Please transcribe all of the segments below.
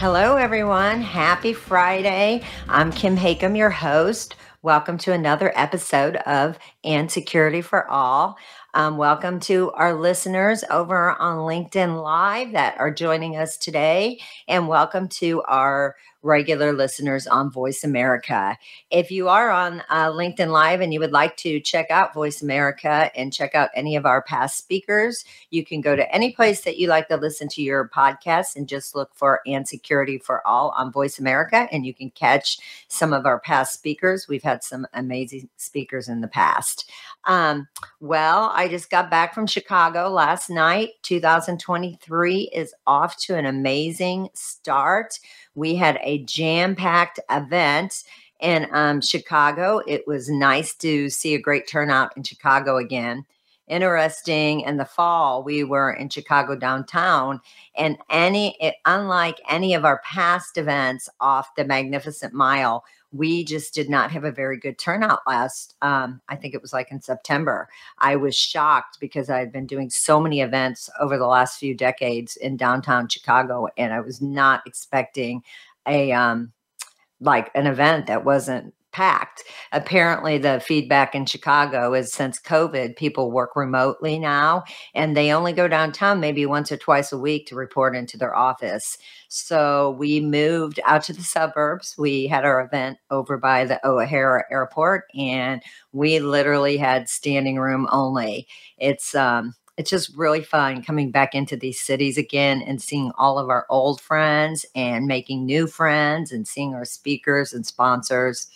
Hello, everyone. Happy Friday. I'm Kim Hakim, your host. Welcome to another episode of And Security for All. Um, welcome to our listeners over on LinkedIn Live that are joining us today, and welcome to our regular listeners on Voice America. If you are on uh, LinkedIn Live and you would like to check out Voice America and check out any of our past speakers, you can go to any place that you like to listen to your podcast and just look for And Security for All on Voice America, and you can catch some of our past speakers. We've had some amazing speakers in the past. Um, well, I just got back from Chicago last night. 2023 is off to an amazing start. We had a jam packed event in um, Chicago. It was nice to see a great turnout in Chicago again. Interesting. In the fall, we were in Chicago downtown, and any, it, unlike any of our past events off the Magnificent Mile, we just did not have a very good turnout last um, i think it was like in september. I was shocked because i had been doing so many events over the last few decades in downtown chicago and i was not expecting a um, like an event that wasn't packed. Apparently, the feedback in Chicago is since COVID, people work remotely now and they only go downtown maybe once or twice a week to report into their office. So we moved out to the suburbs. We had our event over by the O'Hare Airport and we literally had standing room only. It's, um, it's just really fun coming back into these cities again and seeing all of our old friends and making new friends and seeing our speakers and sponsors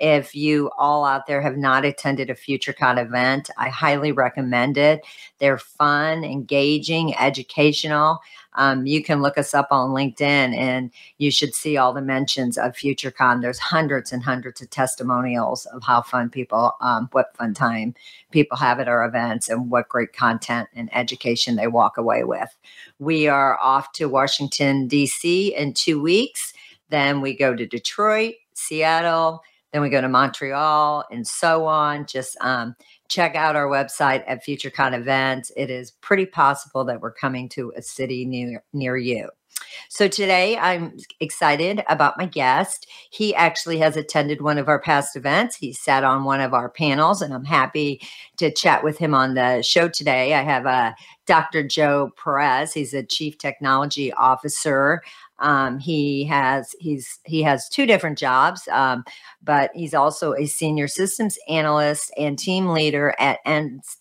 if you all out there have not attended a FutureCon event, I highly recommend it. They're fun, engaging, educational. Um, you can look us up on LinkedIn and you should see all the mentions of FutureCon. There's hundreds and hundreds of testimonials of how fun people, um, what fun time people have at our events and what great content and education they walk away with. We are off to Washington, D.C. in two weeks. Then we go to Detroit, Seattle, then we go to Montreal and so on. Just um, check out our website at FutureCon events. It is pretty possible that we're coming to a city near near you. So today I'm excited about my guest. He actually has attended one of our past events. He sat on one of our panels, and I'm happy to chat with him on the show today. I have uh, Dr. Joe Perez. He's a chief technology officer um, he has he's he has two different jobs, um, but he's also a senior systems analyst and team leader at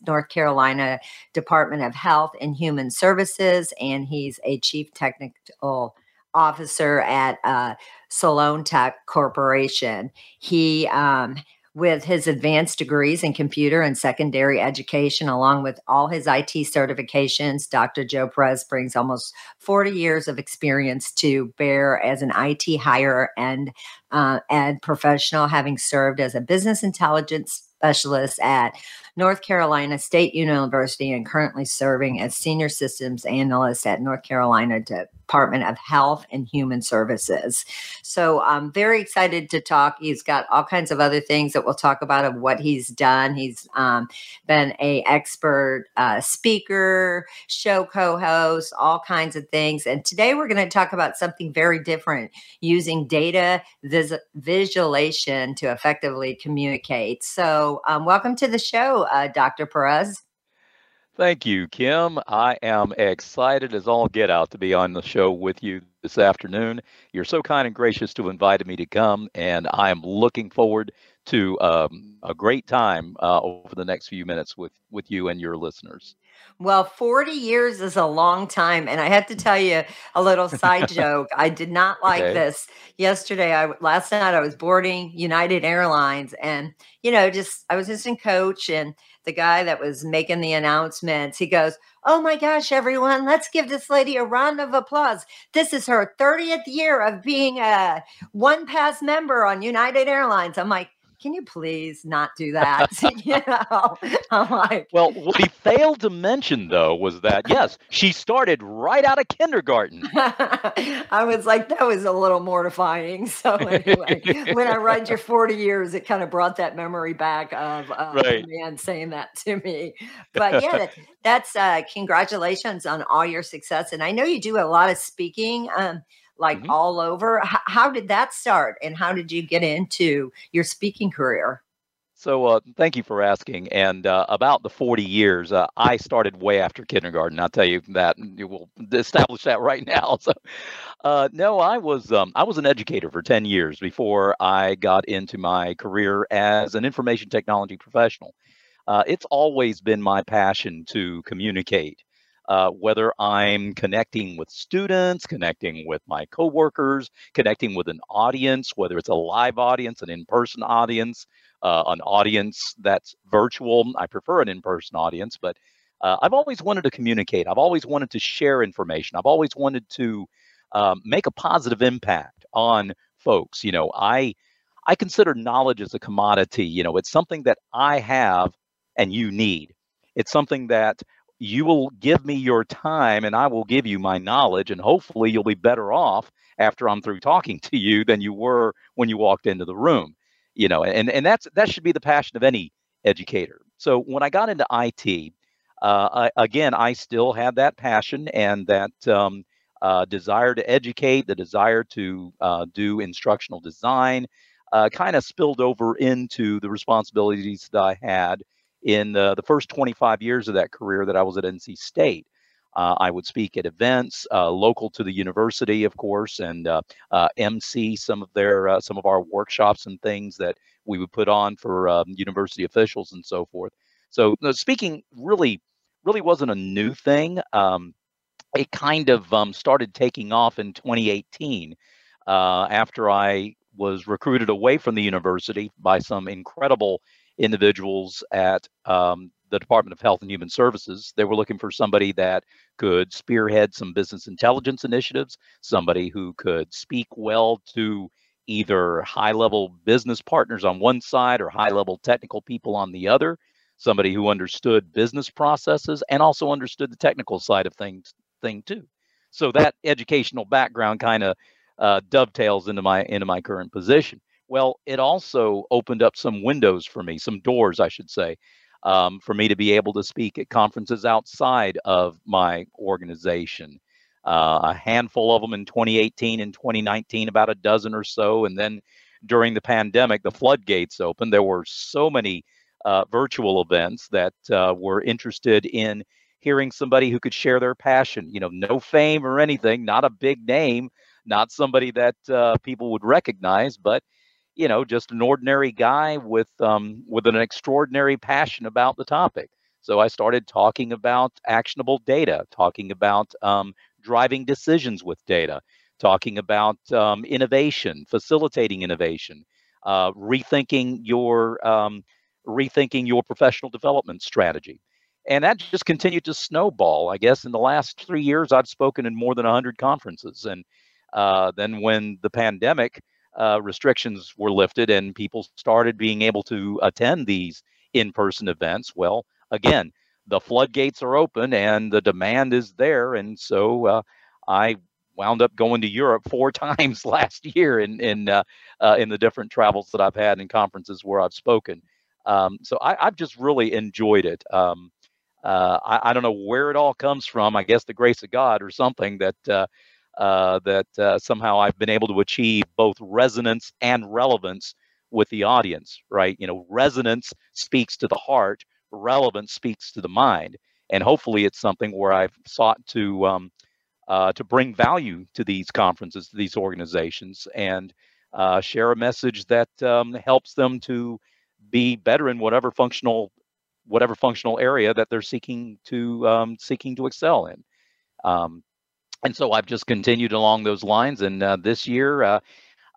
North Carolina Department of Health and Human Services, and he's a chief technical officer at uh, Salone Tech Corporation. He um, with his advanced degrees in computer and secondary education, along with all his IT certifications. Dr. Joe Perez brings almost 40 years of experience to bear as an IT hire and uh, ed professional, having served as a business intelligence specialist at North Carolina State University and currently serving as senior systems analyst at North Carolina Department of Health and Human Services. So I'm very excited to talk. He's got all kinds of other things that we'll talk about of what he's done. He's um, been a expert uh, speaker, show co-host, all kinds of things. And today we're going to talk about something very different, using data vis- visualization to effectively communicate. So um, welcome to the show, uh, Dr. Perez. Thank you, Kim. I am excited as all get out to be on the show with you this afternoon. You're so kind and gracious to invite me to come, and I am looking forward to um, a great time uh, over the next few minutes with with you and your listeners. Well, 40 years is a long time. And I have to tell you a little side joke. I did not like Okay. this. Yesterday, I last night I was boarding United Airlines and you know, just I was just in coach and the guy that was making the announcements, he goes, Oh my gosh, everyone, let's give this lady a round of applause. This is her 30th year of being a one pass member on United Airlines. I'm like, can you please not do that? you know, I'm like, Well, what he failed to mention, though, was that yes, she started right out of kindergarten. I was like, that was a little mortifying. So anyway, when I read your 40 years, it kind of brought that memory back of uh, Right. a man saying that to me. But yeah, that, that's uh, congratulations on all your success. And I know you do a lot of speaking, um, like Mhm. all over. H- how did that start, and how did you get into your speaking career? So, uh, thank you for asking. And uh, about the 40 years, uh, I started way after kindergarten. I'll tell you that. You will establish that right now. So, uh, no, I was um, I was an educator for 10 years before I got into my career as an information technology professional. Uh, it's always been my passion to communicate, uh, whether I'm connecting with students, connecting with my coworkers, connecting with an audience, whether it's a live audience, an in-person audience uh, an audience that's virtual. I prefer an in person audience, but uh, I've always wanted to communicate. I've always wanted to share information. I've always wanted to um, make a positive impact on folks. You know, I I consider knowledge as a commodity. You know, it's something that I have and you need. It's something that you will give me your time and I will give you my knowledge, and hopefully you'll be better off after I'm through talking to you than you were when you walked into the room you know and and that's that should be the passion of any educator. So when i got into it uh, I, again i still had that passion and that um, uh, desire to educate the desire to uh, do instructional design uh, kind of spilled over into the responsibilities that i had in the, the first 25 years of that career that i was at nc state uh, I would speak at events uh, local to the university, of course, and uh, uh, MC some of their uh, some of our workshops and things that we would put on for um, university officials and so forth. So speaking really really wasn't a new thing. Um, it kind of um, started taking off in 2018 uh, after I was recruited away from the university by some incredible individuals at um, the Department of Health and Human Services. They were looking for somebody that could spearhead some business intelligence initiatives, somebody who could speak well to either high level business partners on one side or high level technical people on the other, somebody who understood business processes and also understood the technical side of things thing too. So that educational background kind of uh, dovetails into my into my current position. Well, it also opened up some windows for me, some doors, I should say, um, for me to be able to speak at conferences outside of my organization. Uh, a handful of them in 2018 and 2019, about a dozen or so. And then during the pandemic, the floodgates opened. There were so many uh, virtual events that uh, were interested in hearing somebody who could share their passion. You know, no fame or anything, not a big name, not somebody that uh, people would recognize, but you know, just an ordinary guy with um, with an extraordinary passion about the topic. So I started talking about actionable data, talking about um, driving decisions with data, talking about um, innovation, facilitating innovation, uh, rethinking your um, rethinking your professional development strategy. And that just continued to snowball. I guess in the last three years, I've spoken in more than 100 conferences. And uh, then when the pandemic uh, restrictions were lifted and people started being able to attend these in person events, well, again, the floodgates are open and the demand is there. And so uh, I wound up going to Europe four times last year in in uh, uh, in the different travels that I've had and conferences where I've spoken. Um, so I, I've just really enjoyed it. Um, uh, I, I don't know where it all comes from. I guess the grace of God or something that uh, that uh, somehow I've been able to achieve both resonance and relevance with the audience. Right? You know, resonance speaks to the heart, relevance speaks to the mind, and hopefully it's something where I've sought to um, uh, to bring value to these conferences, to these organizations, and uh, share a message that um, helps them to be better in whatever functional whatever functional area that they're seeking to um, seeking to excel in. Um, and so I've just continued along those lines. And uh, this year, uh,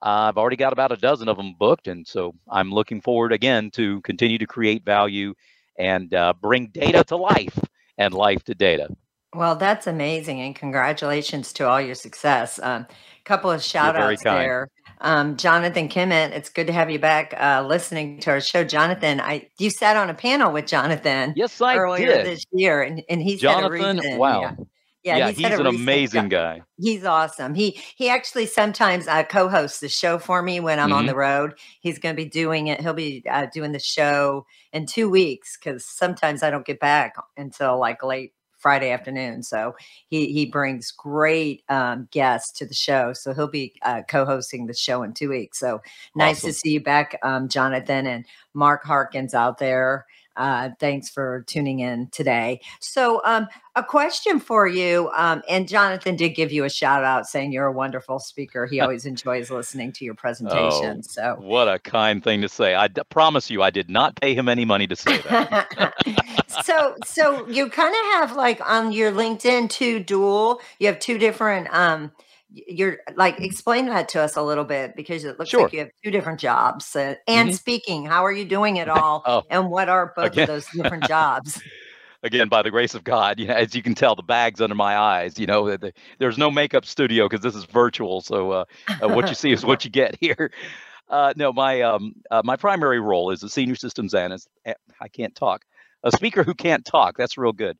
I've already got about a dozen of them booked, and so I'm looking forward again to continue to create value and uh, bring data to life and life to data. Well, that's amazing, and congratulations to all your success. A um, couple of shout outs there. Um, Jonathan Kimmett, it's good to have you back uh, listening to our show. Jonathan, I you sat on a panel with Jonathan yes, I earlier did. this year, and, and he Jonathan, wow. Yeah. Yeah, yeah he's, he's an amazing guy. He's awesome. He he actually sometimes uh, co-hosts the show for me when I'm mm-hmm. on the road. He's going to be doing it. He'll be uh, doing the show in two weeks because sometimes I don't get back until like late Friday afternoon. So he he brings great um, guests to the show. So he'll be uh, co-hosting the show in two weeks. So nice awesome. to see you back, um, Jonathan and Mark Harkins out there. Uh, thanks for tuning in today. So, um, a question for you, um, and Jonathan did give you a shout out saying you're a wonderful speaker. He always enjoys listening to your presentation. Oh, so, what a kind thing to say. I d- promise you, I did not pay him any money to say that. so, so you kind of have like on your LinkedIn two dual. You have two different. Um, you're like explain that to us a little bit because it looks sure. like you have two different jobs uh, and mm-hmm. speaking how are you doing it all oh, and what are both again. of those different jobs again by the grace of god you know as you can tell the bags under my eyes you know the, there's no makeup studio because this is virtual so uh, uh, what you see is what you get here uh, no my um, uh, my primary role is a senior systems analyst eh, i can't talk a speaker who can't talk that's real good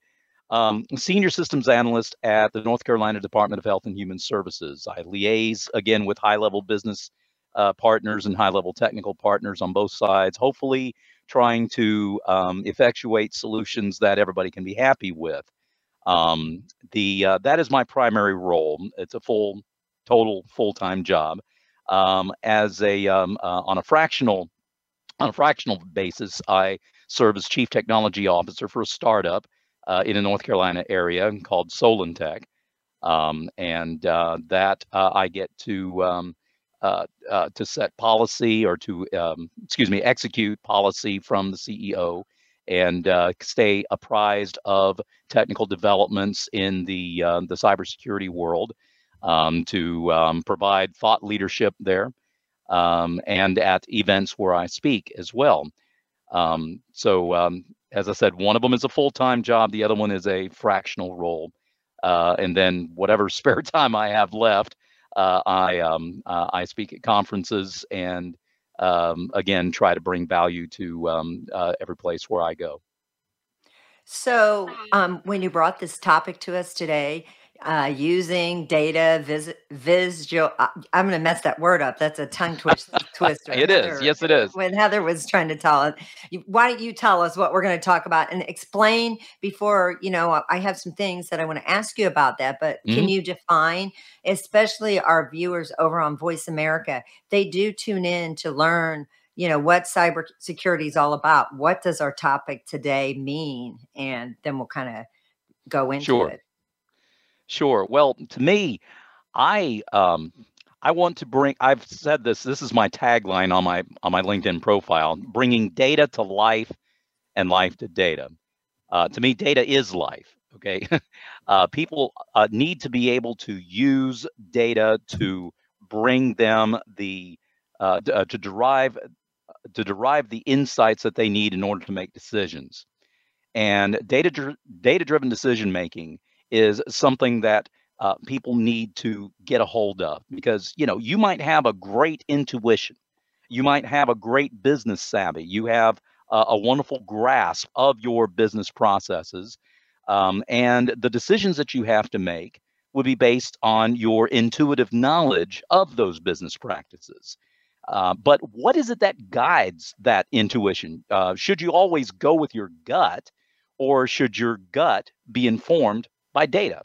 um, senior systems analyst at the North Carolina Department of Health and Human Services. I liaise again with high level business uh, partners and high level technical partners on both sides, hopefully trying to um, effectuate solutions that everybody can be happy with. Um, the uh, that is my primary role. It's a full, total full time job. Um, as a um, uh, on a fractional on a fractional basis, I serve as chief technology officer for a startup uh, in the North Carolina area called Solentech. Um, and uh, that uh, I get to um, uh, uh, to set policy or to um, excuse me execute policy from the CEO and stay apprised of technical developments in the the cybersecurity world um, to um, provide thought leadership there um, and at events where I speak as well. So um, as I said, one of them is a full time job, the other one is a fractional role. Uh, and then whatever spare time I have left, uh, I um, uh, I speak at conferences and um, again try to bring value to um, uh, every place where I go. So, um, when you brought this topic to us today, uh, using data vis- visual. Uh, I'm going to mess that word up. That's a tongue twist, twister. it Heather, is. Yes, it is. When Heather was trying to tell it, why don't you tell us what we're going to talk about and explain before, you know, I have some things that I want to ask you about that, but mm-hmm. can you define, especially our viewers over on Voice America, they do tune in to learn you know what cybersecurity is all about what does our topic today mean and then we'll kind of go into sure. it Sure. Well, to me, I um I want to bring I've said this this is my tagline on my on my LinkedIn profile, bringing data to life and life to data. Uh, to me data is life, okay? uh, people uh, need to be able to use data to bring them the uh, uh, to derive to derive the insights that they need in order to make decisions. And data data driven decision making is something that uh, people need to get a hold of because you know you might have a great intuition you might have a great business savvy you have a, wonderful grasp of your business processes um, and the decisions that you have to make would be based on your intuitive knowledge of those business practices uh, but what is it that guides that intuition? Uh, should you always go with your gut or should your gut be informed by data.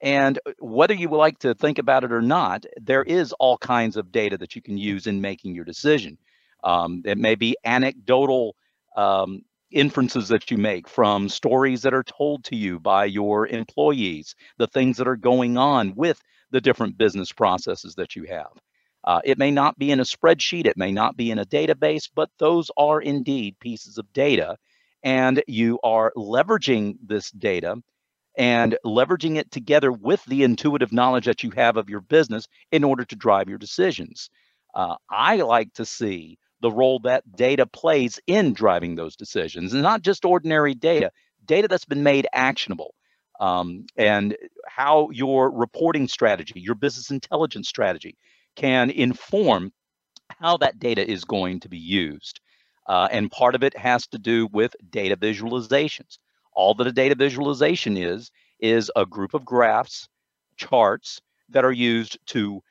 And uh, whether you like to think about it or not, there is all kinds of data that you can use in making your decision. Um, it may be anecdotal um, inferences that you make from stories that are told to you by your employees, the things that are going on with the different business processes that you have. Uh, it may not be in a spreadsheet, it may not be in a database, but those are indeed pieces of data. And you are leveraging this data and leveraging it together with the intuitive knowledge that you have of your business in order to drive your decisions. Uh, I like to see the role that data plays in driving those decisions, and not just ordinary data, data that's been made actionable. Um, and how your reporting strategy, your business intelligence strategy, can inform how that data is going to be used. Uh, and part of it has to do with data visualizations. All that a data visualization is, is a group of graphs, charts that are used to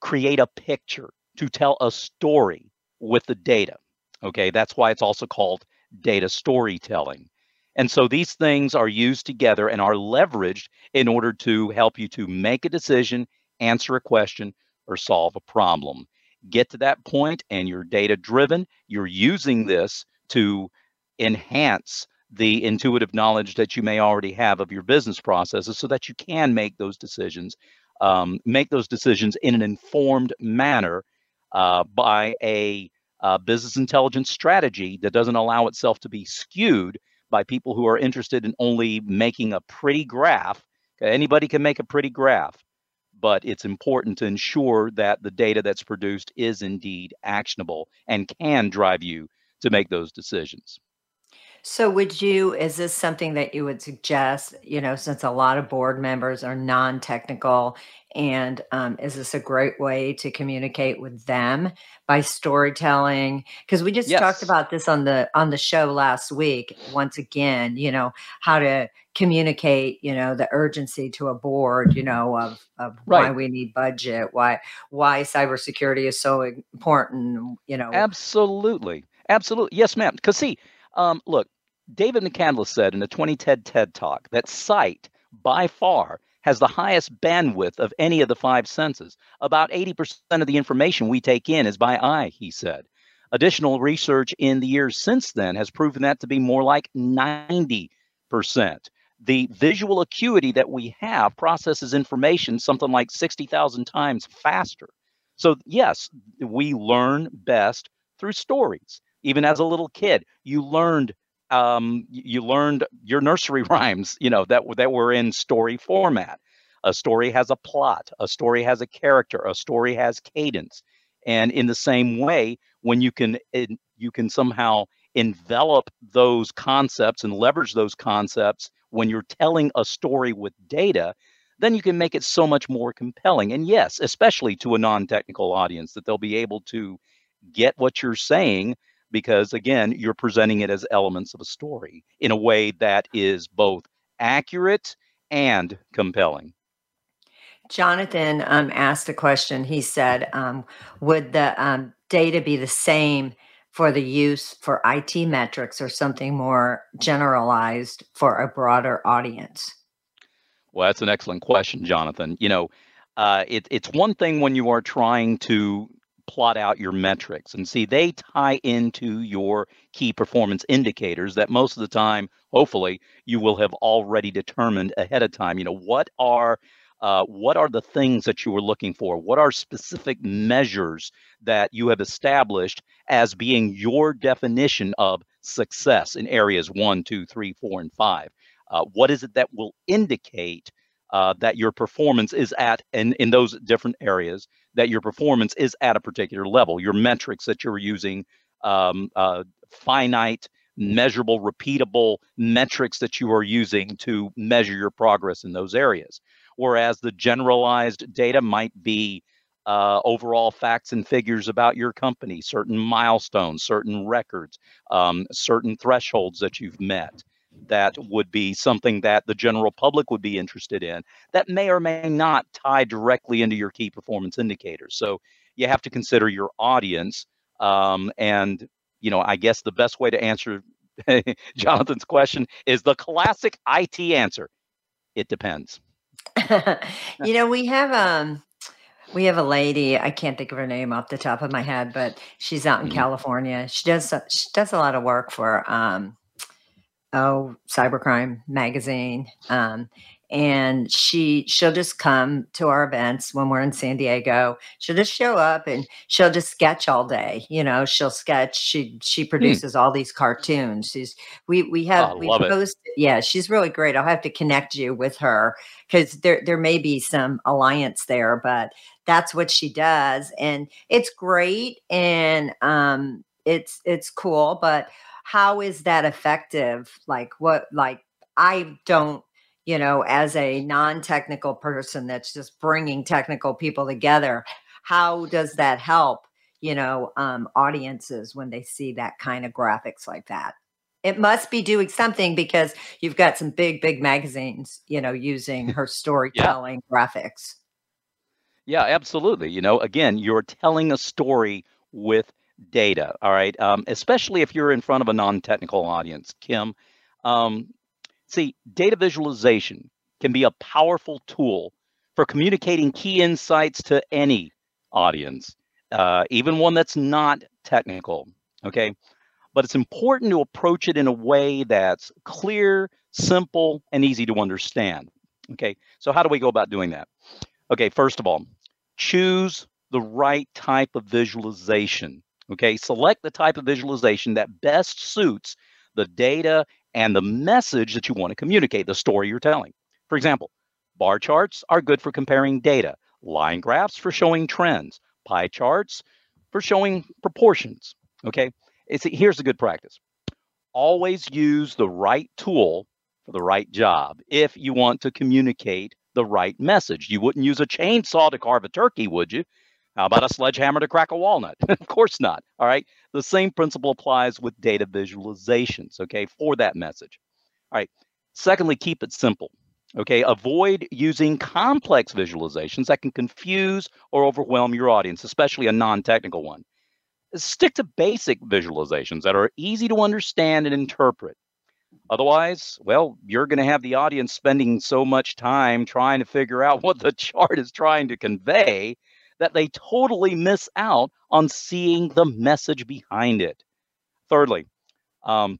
create a picture, to tell a story with the data. Okay, that's why it's also called data storytelling. And so these things are used together and are leveraged in order to help you to make a decision, answer a question, or solve a problem. Get to that point and you're data driven. You're using this to enhance the intuitive knowledge that you may already have of your business processes so that you can make those decisions, um, make those decisions in an informed manner uh, by a uh, business intelligence strategy that doesn't allow itself to be skewed by people who are interested in only making a pretty graph. Anybody can make a pretty graph, but it's important to ensure that the data that's produced is indeed actionable and can drive you to make those decisions. So would you is this something that you would suggest, you know, since a lot of board members are non-technical and um, is this a great way to communicate with them by storytelling? Because we just talked about this on the on the show last week. Once again, you know, how to communicate, you know, the urgency to a board, you know, of of why we need budget, why why cybersecurity is so important, you know. Absolutely. Absolutely. Yes, ma'am. Because see, um, look, David McCandless said in a 2010 TED TED Talk that sight by far has the highest bandwidth of any of the five senses. About 80% of the information we take in is by eye, he said. Additional research in the years since then has proven that to be more like 90%. The visual acuity that we have processes information something like 60,000 times faster. So, yes, we learn best through stories. Even as a little kid, you learned um, you learned your nursery rhymes, you know, that that were in story format. A story has a plot, a story has a character, a story has cadence. And in the same way, when you can you can somehow envelop those concepts and leverage those concepts when you're telling a story with data, then you can make it so much more compelling. And yes, especially to a non-technical audience, that they'll be able to get what you're saying because again you're presenting it as elements of a story in a way that is both accurate and compelling Jonathan um, asked a question. He said, um, "Would the um, data be the same for the use for IT metrics or something more generalized for a broader audience?" well that's an excellent question jonathan you know uh, it, it's one thing when you are trying to plot out your metrics. And see they tie into your key performance indicators that most of the time hopefully you will have already determined ahead of time. You know what are uh, what are the things that you were looking for? What are specific measures that you have established as being your definition of success in areas one two three four and five? Uh, what is it that will indicate uh, that your performance is at in, in those different areas that your performance is at a particular level. Your metrics that you're using um, uh, finite measurable repeatable metrics that you are using to measure your progress in those areas. Whereas the generalized data might be uh, overall facts and figures about your company certain milestones certain records um, certain thresholds that you've met that would be something that the general public would be interested in that may or may not tie directly into your key performance indicators. So you have to consider your audience. Um, and, you know, I guess the best way to answer Jonathan's question is the classic IT answer it depends. you know, we have um we have a lady, I can't think of her name off the top of my head, but she's out in Mhm. California. She does she does a lot of work for um oh, Cybercrime magazine. Um and she she'll just come to our events when we're in San Diego. She'll just show up and she'll just sketch all day. You know, she'll sketch. She she hmm. produces hmm. all these cartoons. She's we we have we post. Yeah, she's really great. I'll have to connect you with her because there there may be some alliance there, but that's what she does, and it's great and um it's it's cool. But how is that effective? Like what like I don't you know, as a non technical person that's just bringing technical people together, how does that help, you know, um, audiences when they see that kind of graphics like that? It must be doing something because you've got some big, big magazines, you know, using her storytelling yeah. graphics. Yeah, absolutely. You know, again, you're telling a story with data. All right. Um, especially if you're in front of a non technical audience, Kim. Um, See, data visualization can be a powerful tool for communicating key insights to any audience, uh, even one that's not technical. Okay. But it's important to approach it in a way that's clear, simple, and easy to understand. Okay. So, how do we go about doing that? Okay. First of all, choose the right type of visualization. Okay. Select the type of visualization that best suits the data and the message that you want to communicate, the story you're telling. For example, bar charts are good for comparing data, line graphs for showing trends, pie charts for showing proportions. Okay, it's, here's a good practice. Always use the right tool for the right job if you want to communicate the right message. You wouldn't use a chainsaw to carve a turkey, would you? How about a sledgehammer to crack a walnut? of course not. All right. The same principle applies with data visualizations, okay, for that message. All right. Secondly, keep it simple. Okay. Avoid using complex visualizations that can confuse or overwhelm your audience, especially a non technical one. Stick to basic visualizations that are easy to understand and interpret. Otherwise, well, you're going to have the audience spending so much time trying to figure out what the chart is trying to convey that they totally miss out on seeing the message behind it. Thirdly, um,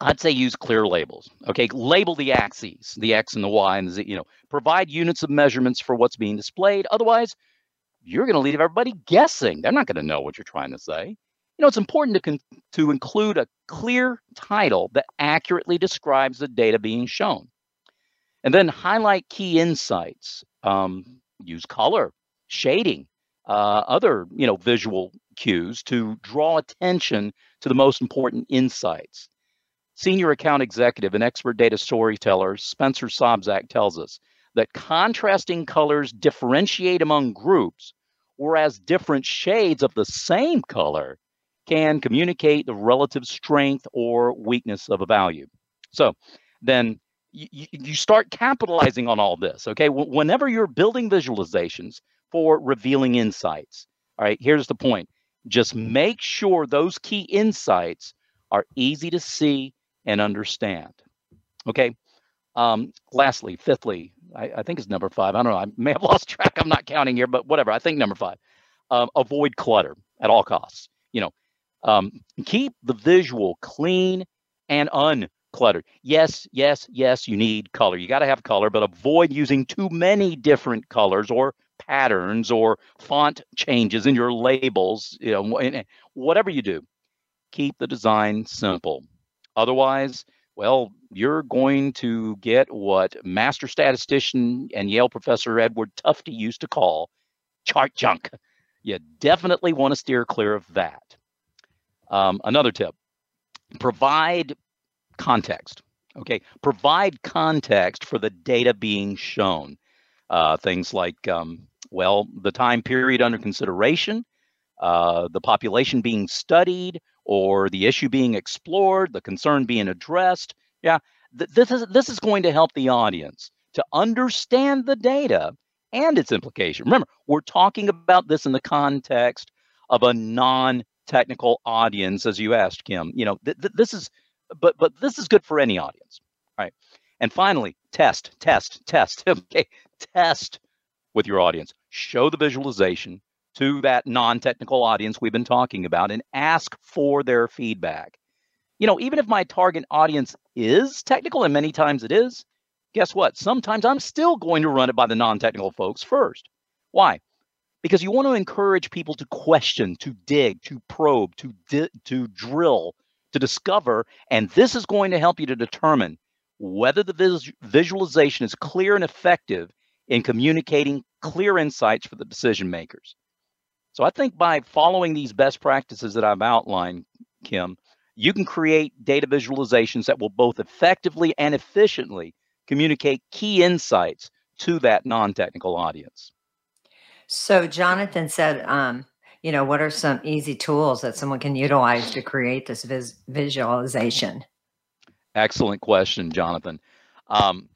I'd say use clear labels. Okay, label the axes, the X and the Y and the Z. You know, provide units of measurements for what's being displayed. Otherwise, you're going to leave everybody guessing. They're not going to know what you're trying to say. You know, it's important to to include a clear title that accurately describes the data being shown, and then highlight key insights. Um, use color, shading, uh, other you know visual cues to draw attention to the most important insights. Senior account executive and expert data storyteller Spencer Sobczak tells us that contrasting colors differentiate among groups, whereas different shades of the same color can communicate the relative strength or weakness of a value. So then you, you start capitalizing on all this. Okay. Whenever you're building visualizations, for revealing insights. All right, here's the point just make sure those key insights are easy to see and understand. Okay. Um, lastly, fifthly, I, I, think it's number five. I don't know. I may have lost track. I'm not counting here, but whatever. I think number five. Um, avoid clutter at all costs. You know, um, keep the visual clean and uncluttered. Yes, yes, yes. You need color. You got to have color, but avoid using too many different colors or patterns or font changes in your labels, you know, whatever you do, keep the design simple. Otherwise, well, you're going to get what master statistician and Yale professor Edward Tufte used to call chart junk. You definitely want to steer clear of that. Um, another tip provide context. Okay, provide context for the data being shown. Uh, things like um, well, the time period under consideration, uh, the population being studied, or the issue being explored, the concern being addressed. Yeah, th- this is this is going to help the audience to understand the data and its implication. Remember, we're talking about this in the context of a non-technical audience, as you asked, Kim. You know, th- th- this is, but but this is good for any audience, right? And finally, test, test, test. okay, test with your audience. Show the visualization to that non technical audience we've been talking about and ask for their feedback. You know, even if my target audience is technical, and many times it is, guess what? Sometimes I'm still going to run it by the non technical folks first. Why? Because you want to encourage people to question, to dig, to probe, to, di- to drill, to discover. And this is going to help you to determine whether the vis- visualization is clear and effective in communicating clear insights for the decision makers. So I think by following these best practices that I've outlined, Kim, you can create data visualizations that will both effectively and efficiently communicate key insights to that non-technical audience. So Jonathan said, um, you know, what are some easy tools that someone can utilize to create this vis- visualization? Excellent question, Jonathan. Um,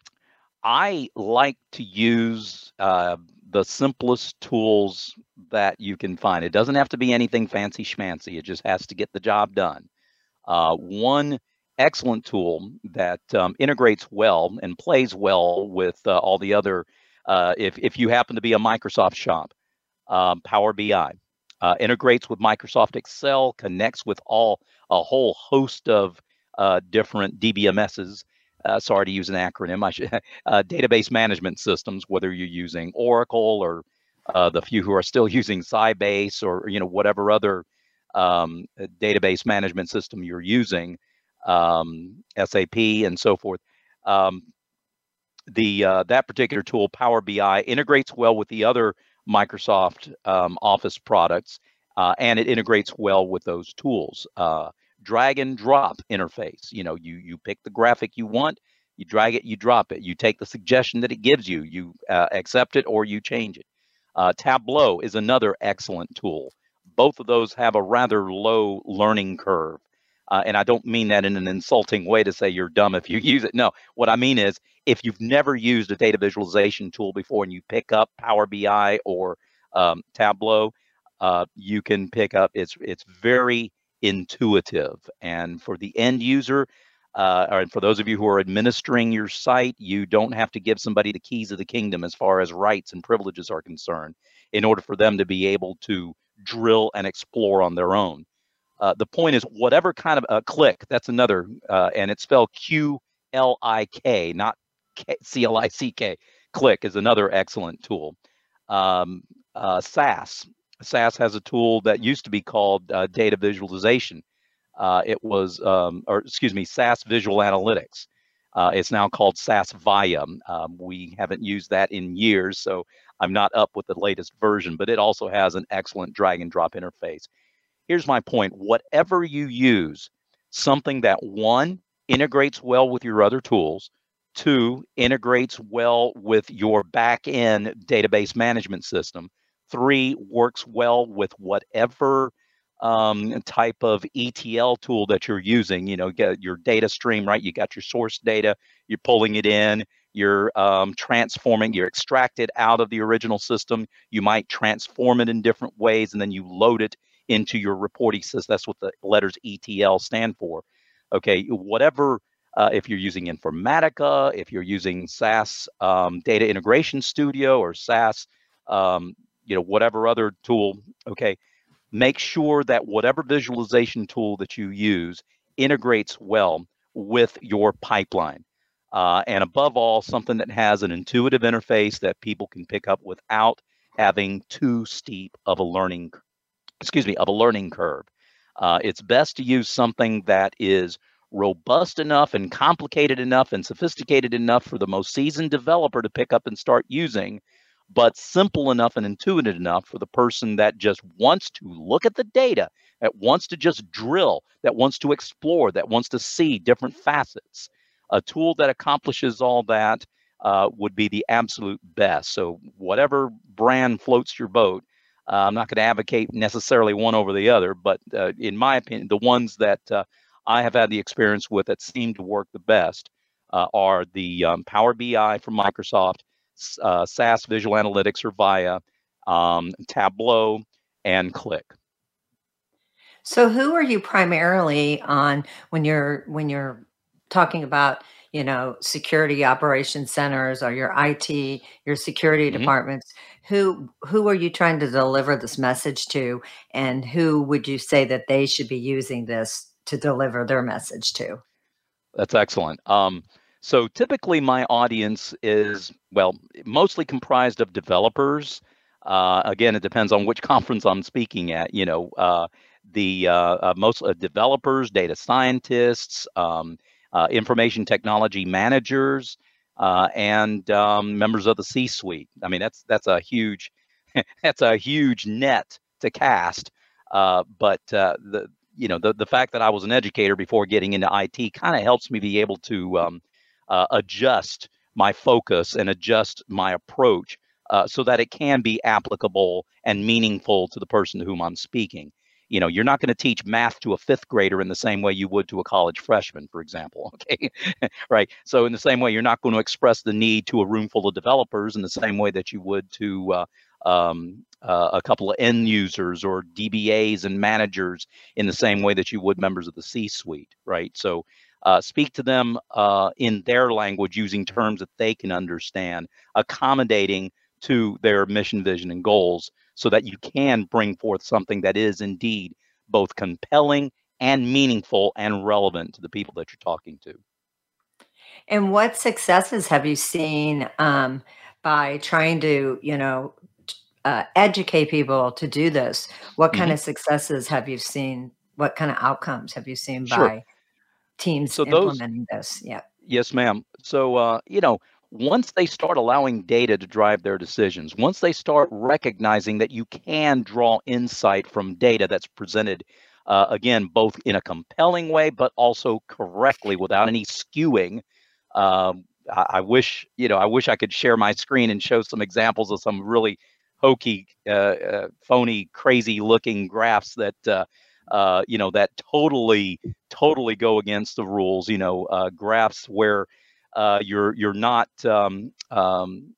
I like to use uh, the simplest tools that you can find. It doesn't have to be anything fancy schmancy. It just has to get the job done. Uh, one excellent tool that um, integrates well and plays well with uh, all the other. Uh, if if you happen to be a Microsoft shop, um, Power BI uh, integrates with Microsoft Excel, connects with all a whole host of uh, different DBMSs uh, sorry to use an acronym, I should, uh, database management systems, whether you're using Oracle or uh, the few who are still using Sybase or you know whatever other um, uh, database management system you're using, um, SAP and so forth. Um, the uh, that particular tool, Power BI, integrates well with the other Microsoft um, Office products, uh, and it integrates well with those tools drag and drop interface. You know, you you pick the graphic you want, you drag it, you drop it, you take the suggestion that it gives you, you uh, accept it or you change it. Uh, Tableau is another excellent tool. Both of those have a rather low learning curve. Uh, and I don't mean that in an insulting way to say you're dumb if you use it. No, what I mean is if you've never used a data visualization tool before and you pick up Power BI or um, Tableau, uh, you can pick up. It's it's very intuitive. And for the end user, uh, or for those of you who are administering your site, you don't have to give somebody the keys of the kingdom as far as rights and privileges are concerned in order for them to be able to drill and explore on their own. Uh, the point is, whatever kind of a uh, Qlik, that's another, uh, and it's spelled Q L I K, not C L I C K. Qlik is another excellent tool. Um, uh, SAS, SAS has a tool that used to be called uh, data visualization. Uh, it was, um, or excuse me, SAS Visual Analytics. Uh, it's now called SAS Viya. Um, we haven't used that in years, so I'm not up with the latest version, but it also has an excellent drag and drop interface. Here's my point whatever you use, something that one integrates well with your other tools, two integrates well with your back end database management system Three works well with whatever um, type of ETL tool that you're using. You know, get your data stream, right? You got your source data, you're pulling it in, you're um, transforming, you're extracted out of the original system. You might transform it in different ways, and then you load it into your reporting system. That's what the letters ETL stand for. Okay, whatever. Uh, if you're using Informatica, if you're using SAS um, Data Integration Studio or SAS um, you know, whatever other tool, okay, make sure that whatever visualization tool that you use integrates well with your pipeline. Uh, and above all, something that has an intuitive interface that people can pick up without having too steep of a learning, excuse me, of a learning curve. Uh, it's best to use something that is robust enough and complicated enough and sophisticated enough for the most seasoned developer to pick up and start using but simple enough and intuitive enough for the person that just wants to look at the data, that wants to just drill, that wants to explore, that wants to see different facets. A tool that accomplishes all that uh, would be the absolute best. So, whatever brand floats your boat, uh, I'm not going to advocate necessarily one over the other, but uh, in my opinion, the ones that uh, I have had the experience with that seem to work the best uh, are the um, Power BI from Microsoft uh, SAS Visual Analytics or Viya, um, Tableau, and Qlik. So, who are you primarily on when you're when you're talking about you know security operations centers or your IT, your security mm-hmm. departments? Who who are you trying to deliver this message to, and who would you say that they should be using this to deliver their message to? That's excellent. Um, So typically, my audience is, well, mostly comprised of developers. Uh, again, it depends on which conference I'm speaking at. You know, uh, the uh, uh most uh, developers, data scientists, um, uh, information technology managers, and um, members of the C-suite. I mean, that's that's a huge that's a huge net to cast. but the you know the the fact that I was an educator before getting into IT kind of helps me be able to um, uh, adjust my focus and adjust my approach uh, so that it can be applicable and meaningful to the person to whom I'm speaking. You know, you're not going to teach math to a fifth grader in the same way you would to a college freshman, for example. Okay, right. So in the same way, you're not going to express the need to a room full of developers in the same way that you would to uh, um, uh, a couple of end users or DBAs and managers in the same way that you would members of the C-suite, right? So uh, speak to them uh, in their language using terms that they can understand, accommodating to their mission, vision, and goals so that you can bring forth something that is indeed both compelling and meaningful and relevant to the people that you're talking to. And what successes have you seen um, by trying to, you know, uh, educate people to do this? What kind mm-hmm. of successes have you seen? What kind of outcomes have you seen sure. by teams so implementing those, this. Yeah. Yes, ma'am. So, uh, you know, once they start allowing data to drive their decisions, once they start recognizing that you can draw insight from data that's presented, uh, again, both in a compelling way, but also correctly without any skewing. Um, I, I, wish, you know, I wish I could share my screen and show some examples of some really hokey, uh, uh phony, crazy looking graphs that uh, you know, that totally, totally go against the rules. You know, uh, graphs where uh, you're you're not um, um,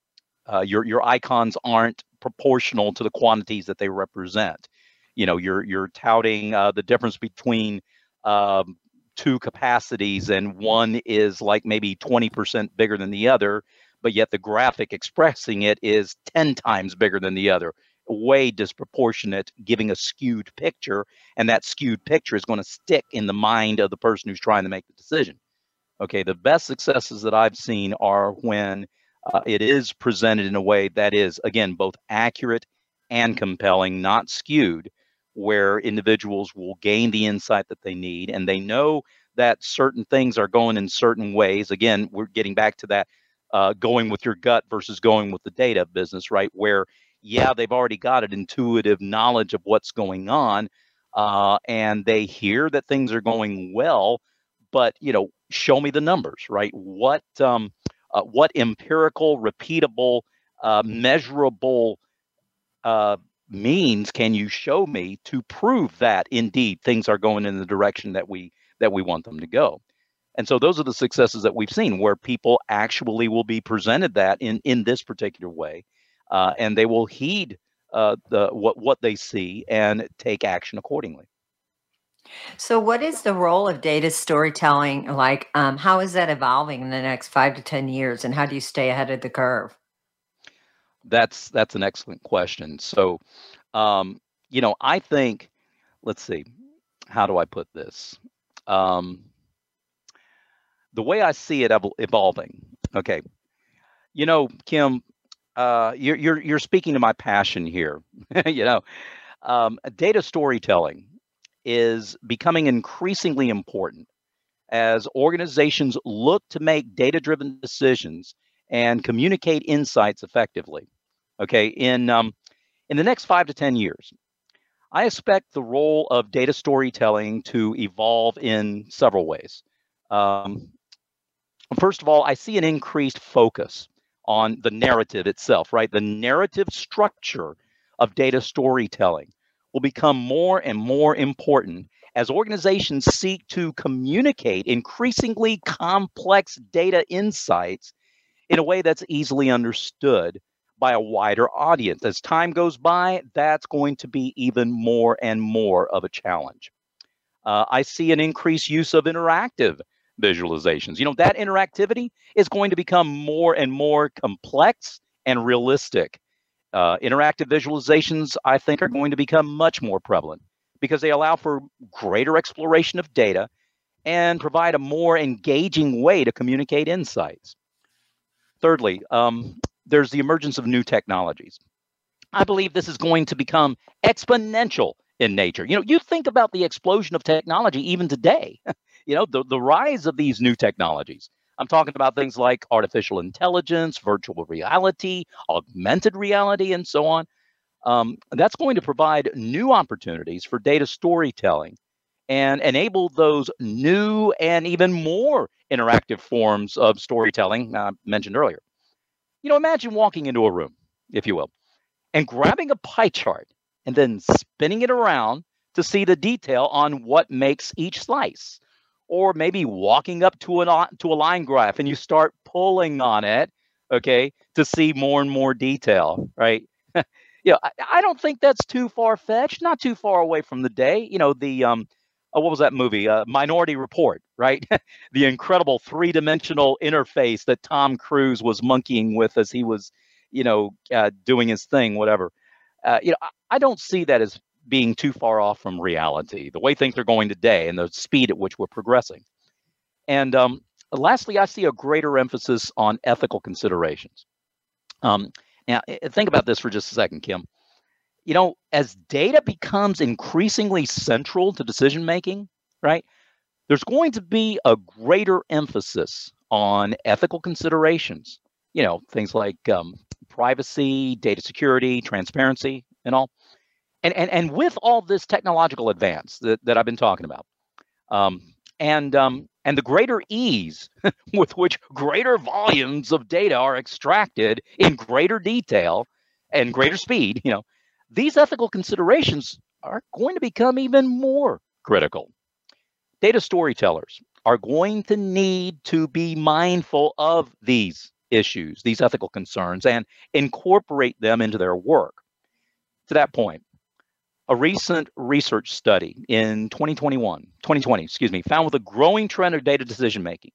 uh, your your icons aren't proportional to the quantities that they represent. You know, you're you're touting uh, the difference between um, two capacities, and one is like maybe 20% bigger than the other, but yet the graphic expressing it is 10 times bigger than the other way disproportionate, giving a skewed picture, and that skewed picture is going to stick in the mind of the person who's trying to make the decision. Okay, the best successes that I've seen are when uh, it is presented in a way that is, again, both accurate and compelling, not skewed, where individuals will gain the insight that they need and they know that certain things are going in certain ways. Again, we're getting back to that uh, going with your gut versus going with the data business, right? Where yeah, they've already got an intuitive knowledge of what's going on, uh, and they hear that things are going well, but you know, show me the numbers, right? What um, uh, what empirical, repeatable, uh, measurable uh, means can you show me to prove that indeed things are going in the direction that we that we want them to go? And so those are the successes that we've seen where people actually will be presented that in in this particular way uh, and they will heed uh, the what what they see and take action accordingly. So, what is the role of data storytelling like? Um, how is that evolving in the next five to ten years, and how do you stay ahead of the curve? That's that's an excellent question. So, um, you know, I think, let's see, how do I put this? Um, the way I see it evolving. Okay, you know, Kim, uh, you're you're you're speaking to my passion here. you know, um, data storytelling is becoming increasingly important as organizations look to make data-driven decisions and communicate insights effectively. Okay, in um, in the next five to ten years, I expect the role of data storytelling to evolve in several ways. Um, first of all, I see an increased focus on the narrative itself, right? The narrative structure of data storytelling will become more and more important as organizations seek to communicate increasingly complex data insights in a way that's easily understood by a wider audience. As time goes by, that's going to be even more and more of a challenge. Uh, I see an increased use of interactive visualizations. You know, that interactivity is going to become more and more complex and realistic. Uh, interactive visualizations, I think, are going to become much more prevalent because they allow for greater exploration of data and provide a more engaging way to communicate insights. Thirdly, um, there's the emergence of new technologies. I believe this is going to become exponential in nature. You know, you think about the explosion of technology even today, you know, the, the rise of these new technologies. I'm talking about things like artificial intelligence, virtual reality, augmented reality, and so on. Um, that's going to provide new opportunities for data storytelling and enable those new and even more interactive forms of storytelling I mentioned earlier. You know, imagine walking into a room, if you will, and grabbing a pie chart and then spinning it around to see the detail on what makes each slice. Or maybe walking up to an to a line graph and you start pulling on it, okay, to see more and more detail, right? you know, I, I don't think that's too far fetched, not too far away from the day. You know, the um, oh, what was that movie? Uh, Minority Report, right? the incredible three dimensional interface that Tom Cruise was monkeying with as he was, you know, uh, doing his thing, whatever. Uh, you know, I, I don't see that as being too far off from reality, the way things are going today and the speed at which we're progressing. And um, lastly, I see a greater emphasis on ethical considerations. Um, now, think about this for just a second, Kim. You know, as data becomes increasingly central to decision making, right, there's going to be a greater emphasis on ethical considerations. You know, things like um, privacy, data security, transparency, and all. And, and, and with all this technological advance that, that I've been talking about, um, and um, and the greater ease with which greater volumes of data are extracted in greater detail and greater speed, you know, these ethical considerations are going to become even more critical. Data storytellers are going to need to be mindful of these issues, these ethical concerns, and incorporate them into their work. To that point, a recent research study in 2021, 2020, excuse me, found with a growing trend of data decision making,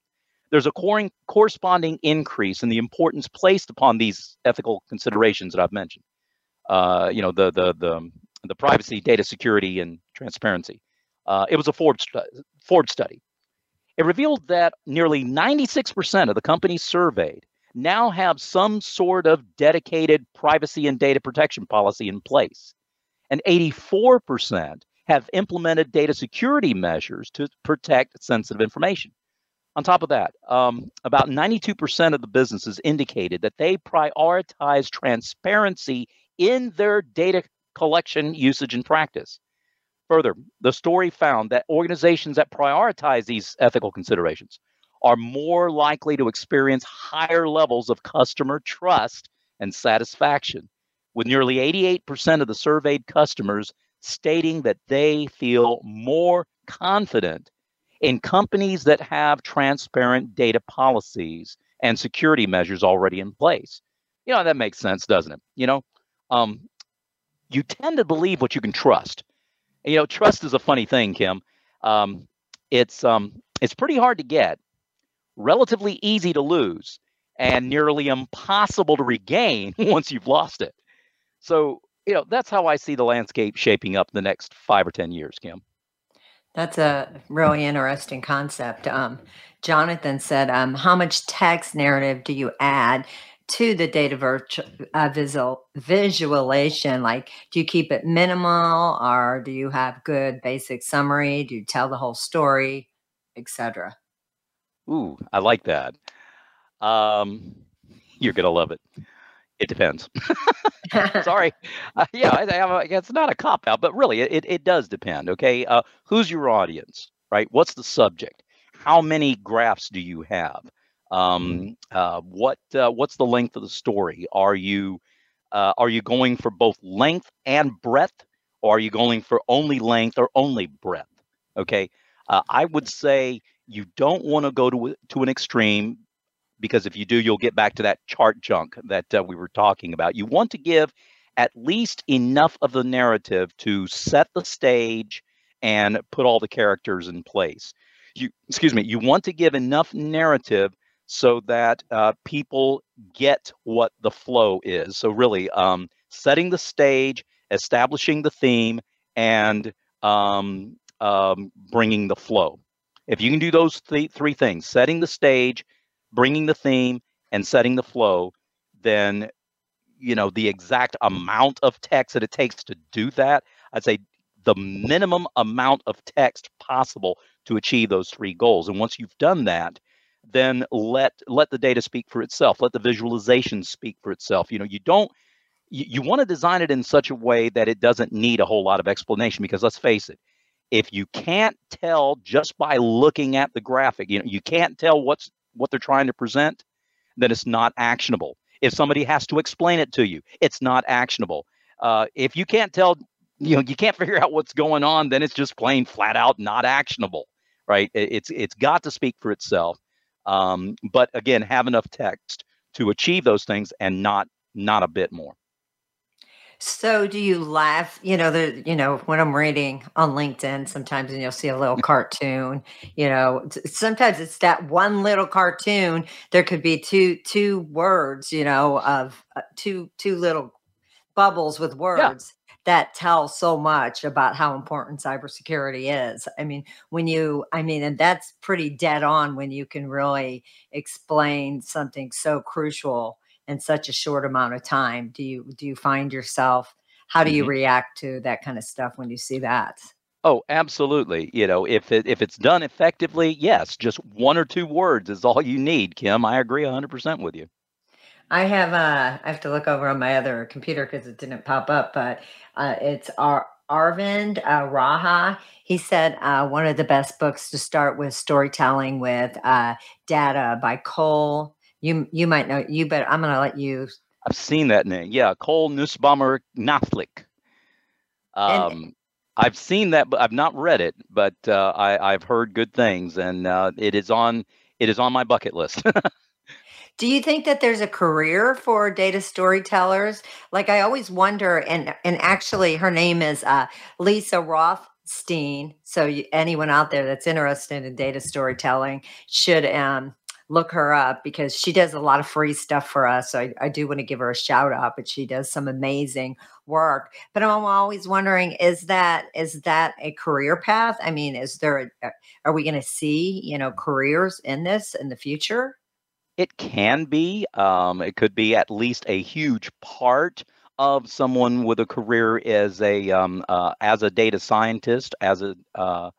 there's a cor- corresponding increase in the importance placed upon these ethical considerations that I've mentioned. Uh, you know, the the the the privacy, data security, and transparency. Uh, it was a Forbes Forbes study. It revealed that nearly 96% of the companies surveyed now have some sort of dedicated privacy and data protection policy in place and 84% have implemented data security measures to protect sensitive information. On top of that, um, about 92% of the businesses indicated that they prioritize transparency in their data collection usage and practice. Further, the story found that organizations that prioritize these ethical considerations are more likely to experience higher levels of customer trust and satisfaction with nearly 88% of the surveyed customers stating that they feel more confident in companies that have transparent data policies and security measures already in place. You know, that makes sense, doesn't it? You know, um, you tend to believe what you can trust. You know, trust is a funny thing, Kim. Um, it's um, it's pretty hard to get, relatively easy to lose, and nearly impossible to regain once you've lost it. So, you know, that's how I see the landscape shaping up the next five or 10 years, Kim. That's a really interesting concept. Um, Jonathan said, um, How much text narrative do you add to the data virtu- uh, visual visualization? Like, do you keep it minimal or do you have good basic summary? Do you tell the whole story, etc.? Ooh, I like that. Um, you're going to love it. It depends. Sorry. Uh, yeah, I, I, it's not a cop out, but really, it, it does depend. Okay. Uh, who's your audience, right? What's the subject? How many graphs do you have? Um, uh, what uh, What's the length of the story? Are you uh, Are you going for both length and breadth, or are you going for only length or only breadth? Okay. Uh, I would say you don't want to go to to an extreme because if you do, you'll get back to that chart junk that uh, we were talking about. You want to give at least enough of the narrative to set the stage and put all the characters in place. You, excuse me, you want to give enough narrative so that uh, people get what the flow is. So really, um, setting the stage, establishing the theme, and um, um, bringing the flow. If you can do those th- three things, setting the stage, bringing the theme, and setting the flow, then you know the exact amount of text that it takes to do that. I'd say the minimum amount of text possible to achieve those three goals. And once you've done that, then let let the data speak for itself. Let the visualization speak for itself. You know, you don't you, you want to design it in such a way that it doesn't need a whole lot of explanation because let's face it, if you can't tell just by looking at the graphic, you know, you can't tell what's what they're trying to present, then it's not actionable. If somebody has to explain it to you, it's not actionable. Uh, if you can't tell, you know, you can't figure out what's going on, then it's just plain flat out not actionable, right? It, it's it's got to speak for itself. Um, but again, have enough text to achieve those things and not not a bit more. So do you laugh? You know, the you know when I'm reading on LinkedIn, sometimes and you'll see a little cartoon. You know, sometimes it's that one little cartoon. There could be two two words. You know, of uh, two two little bubbles with words yeah. that tell so much about how important cybersecurity is. I mean, when you, I mean, and that's pretty dead on when you can really explain something so crucial in such a short amount of time do you do you find yourself how do you mm-hmm. react to that kind of stuff when you see that? Oh absolutely you know if it if it's done effectively yes just one or two words is all you need kim i agree 100% with you. I have uh i have to look over on my other computer because it didn't pop up but uh it's our Arvind uh, Raha, he said uh, one of the best books to start with storytelling with uh, data by Cole you you might know you better. I'm going to let you. I've seen that name. Yeah, Cole Nussbaumer Knaflic. Um, and, I've seen that, but I've not read it. But uh, I, I've heard good things, and uh, it is on it is on my bucket list. Do you think that there's a career for data storytellers? Like I always wonder, and and actually, her name is uh, Lisa Rothstein. So you, anyone out there that's interested in data storytelling should um, look her up because she does a lot of free stuff for us. So I, I do want to give her a shout out, but she does some amazing work. But I'm always wondering, is that is that a career path? I mean, is there a, are we going to see you know careers in this in the future? It can be. Um, it could be at least a huge part of someone with a career as a um, uh, as a data scientist, as a uh,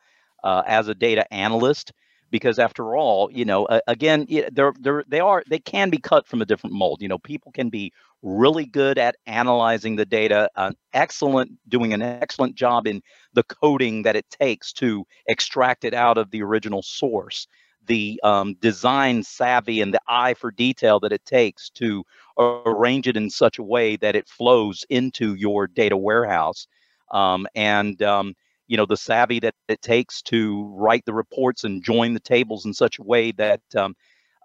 uh, as a data analyst because after all, you know, uh, again, they're, they're, they are, they can be cut from a different mold. You know, people can be really good at analyzing the data, uh, excellent, doing an excellent job in the coding that it takes to extract it out of the original source, the um, design savvy and the eye for detail that it takes to arrange it in such a way that it flows into your data warehouse. Um, and, um, you know the savvy that it takes to write the reports and join the tables in such a way that um,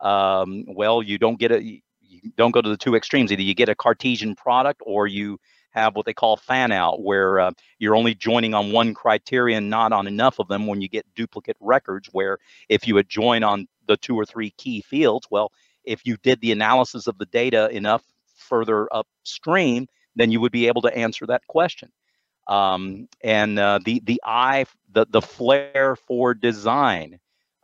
um, well you don't get a you don't go to the two extremes. Either you get a cartesian product or you have what they call fan out where uh, you're only joining on one criterion not on enough of them when you get duplicate records where if you would join on the two or three key fields well if you did the analysis of the data enough further upstream then you would be able to answer that question um, and uh, the the eye, the the flair for design,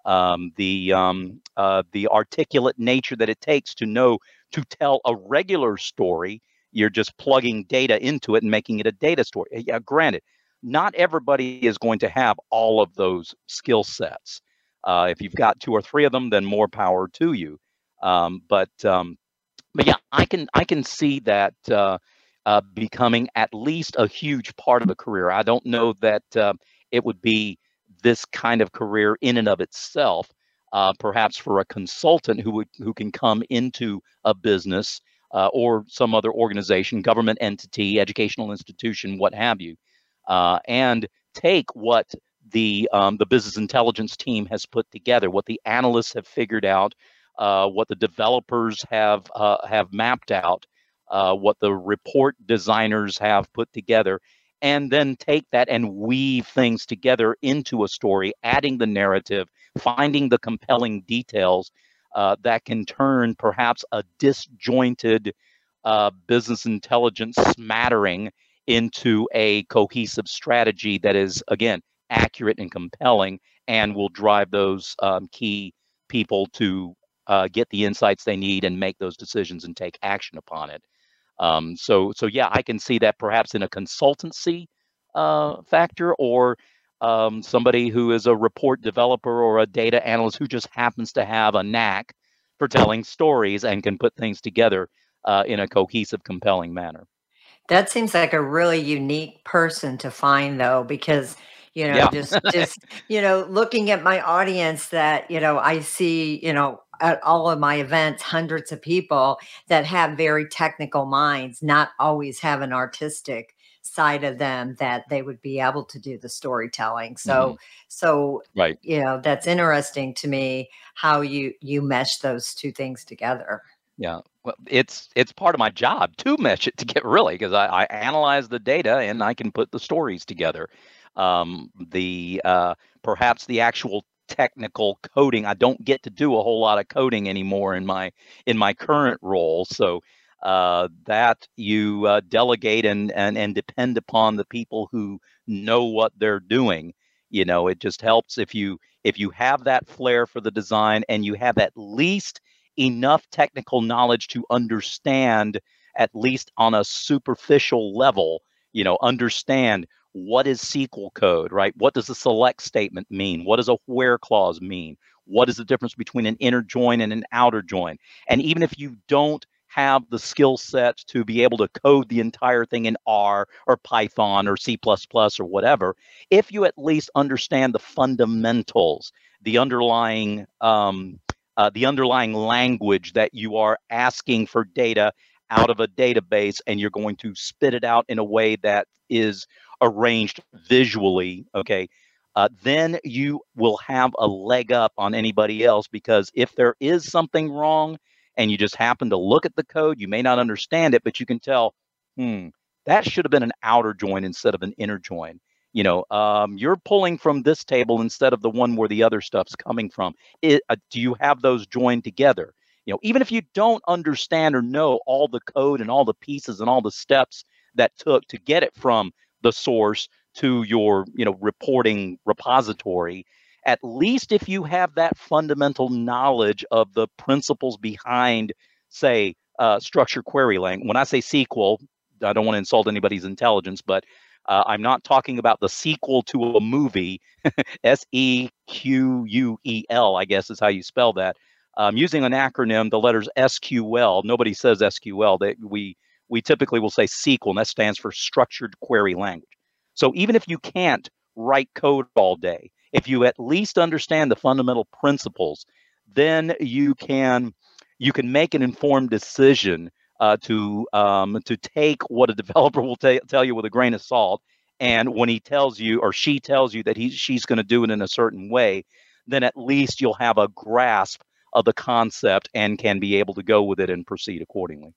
um, the um, uh, the articulate nature that it takes to know to tell a regular story. You're just plugging data into it and making it a data story. Yeah, granted, not everybody is going to have all of those skill sets. Uh, if you've got two or three of them, then more power to you. Um, but um, but yeah, I can I can see that uh, uh, becoming at least a huge part of a career. I don't know that uh, it would be this kind of career in and of itself. Uh, perhaps for a consultant who would who can come into a business uh, or some other organization, government entity, educational institution, what have you, uh, and take what the um, the business intelligence team has put together, what the analysts have figured out, uh, what the developers have have mapped out, uh, what the report designers have put together, and then take that and weave things together into a story, adding the narrative, finding the compelling details uh, that can turn perhaps a disjointed uh, business intelligence smattering into a cohesive strategy that is, again, accurate and compelling and will drive those um, key people to uh, get the insights they need and make those decisions and take action upon it. Um, so, so yeah, I can see that perhaps in a consultancy uh, factor or um, somebody who is a report developer or a data analyst who just happens to have a knack for telling stories and can put things together uh, in a cohesive, compelling manner. That seems like a really unique person to find, though, because you know, Yeah. just just you know, looking at my audience, that you know, I see, you know, at all of my events, hundreds of people that have very technical minds, not always have an artistic side of them that they would be able to do the storytelling. hmm So, so Right. you know, that's interesting to me how you you mesh those two things together. Yeah. Well, it's it's part of my job to mesh it to get really because I, I analyze the data and I can put the stories together. Um, the uh, perhaps the actual technical coding I don't get to do a whole lot of coding anymore in my in my current role. So uh, that you uh, delegate and, and and depend upon the people who know what they're doing. You know, it just helps if you if you have that flair for the design and you have at least enough technical knowledge to understand at least on a superficial level you know understand what is sql code right? What does a select statement mean? What does a where clause mean? What is the difference between an inner join and an outer join? And even if you don't have the skill set to be able to code the entire thing in r or python or c++ or whatever if you at least understand the fundamentals the underlying um, uh, the underlying language that you are asking for data out of a database and you're going to spit it out in a way that is arranged visually okay uh, then you will have a leg up on anybody else because if there is something wrong and you just happen to look at the code you may not understand it but you can tell hmm that should have been an outer join instead of an inner join. You know um, you're pulling from this table instead of the one where the other stuff's coming from. It, uh, do you have those joined together? You know even if you don't understand or know all the code and all the pieces and all the steps that took to get it from the source to your you know reporting repository at least if you have that fundamental knowledge of the principles behind say uh, structured query language when i say sql i don't want to insult anybody's intelligence but uh, i'm not talking about the sequel to a movie S E Q U E L, I guess is how you spell that. Um, using an acronym, the letters SQL. Nobody says SQL. that we we typically will say SQL, and that stands for Structured Query Language. So even if you can't write code all day, if you at least understand the fundamental principles, then you can you can make an informed decision uh, to um, to take what a developer will tell you with a grain of salt and when he tells you or she tells you that he she's going to do it in a certain way then at least you'll have a grasp of the concept and can be able to go with it and proceed accordingly